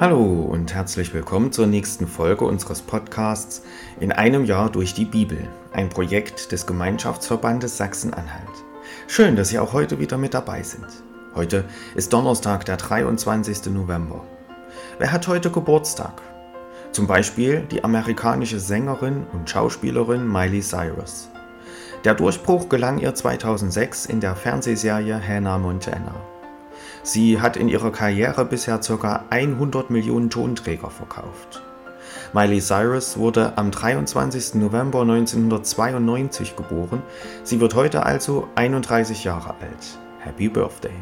Hallo und herzlich willkommen zur nächsten Folge unseres Podcasts In einem Jahr durch die Bibel, ein Projekt des Gemeinschaftsverbandes Sachsen-Anhalt. Schön, dass Sie auch heute wieder mit dabei sind. Heute ist Donnerstag, der 23. November. Wer hat heute Geburtstag? Zum Beispiel die amerikanische Sängerin und Schauspielerin Miley Cyrus. Der Durchbruch gelang ihr 2006 in der Fernsehserie Hannah Montana. Sie hat in ihrer Karriere bisher ca. 100 Millionen Tonträger verkauft. Miley Cyrus wurde am 23. November 1992 geboren. Sie wird heute also 31 Jahre alt. Happy Birthday.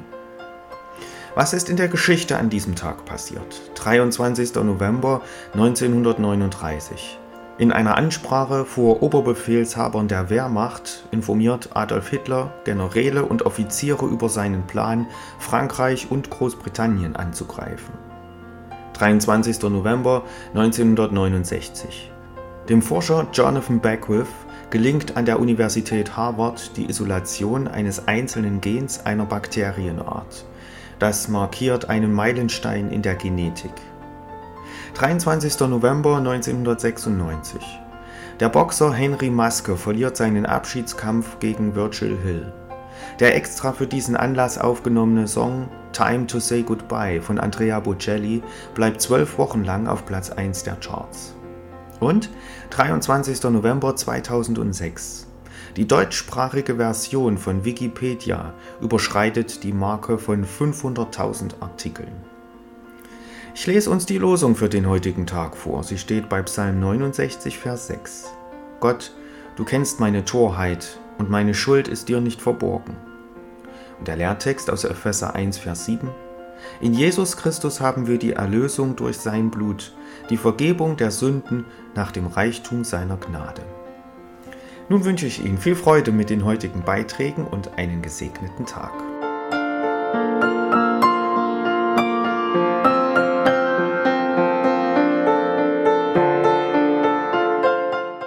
Was ist in der Geschichte an diesem Tag passiert? 23. November 1939. In einer Ansprache vor Oberbefehlshabern der Wehrmacht informiert Adolf Hitler Generäle und Offiziere über seinen Plan, Frankreich und Großbritannien anzugreifen. 23. November 1969. Dem Forscher Jonathan Beckwith gelingt an der Universität Harvard die Isolation eines einzelnen Gens einer Bakterienart. Das markiert einen Meilenstein in der Genetik. 23. November 1996. Der Boxer Henry Maske verliert seinen Abschiedskampf gegen Virgil Hill. Der extra für diesen Anlass aufgenommene Song Time to Say Goodbye von Andrea Bocelli bleibt zwölf Wochen lang auf Platz 1 der Charts. Und 23. November 2006. Die deutschsprachige Version von Wikipedia überschreitet die Marke von 500.000 Artikeln. Ich lese uns die Losung für den heutigen Tag vor. Sie steht bei Psalm 69, Vers 6. Gott, du kennst meine Torheit und meine Schuld ist dir nicht verborgen. Und der Lehrtext aus Epheser 1, Vers 7. In Jesus Christus haben wir die Erlösung durch sein Blut, die Vergebung der Sünden nach dem Reichtum seiner Gnade. Nun wünsche ich Ihnen viel Freude mit den heutigen Beiträgen und einen gesegneten Tag.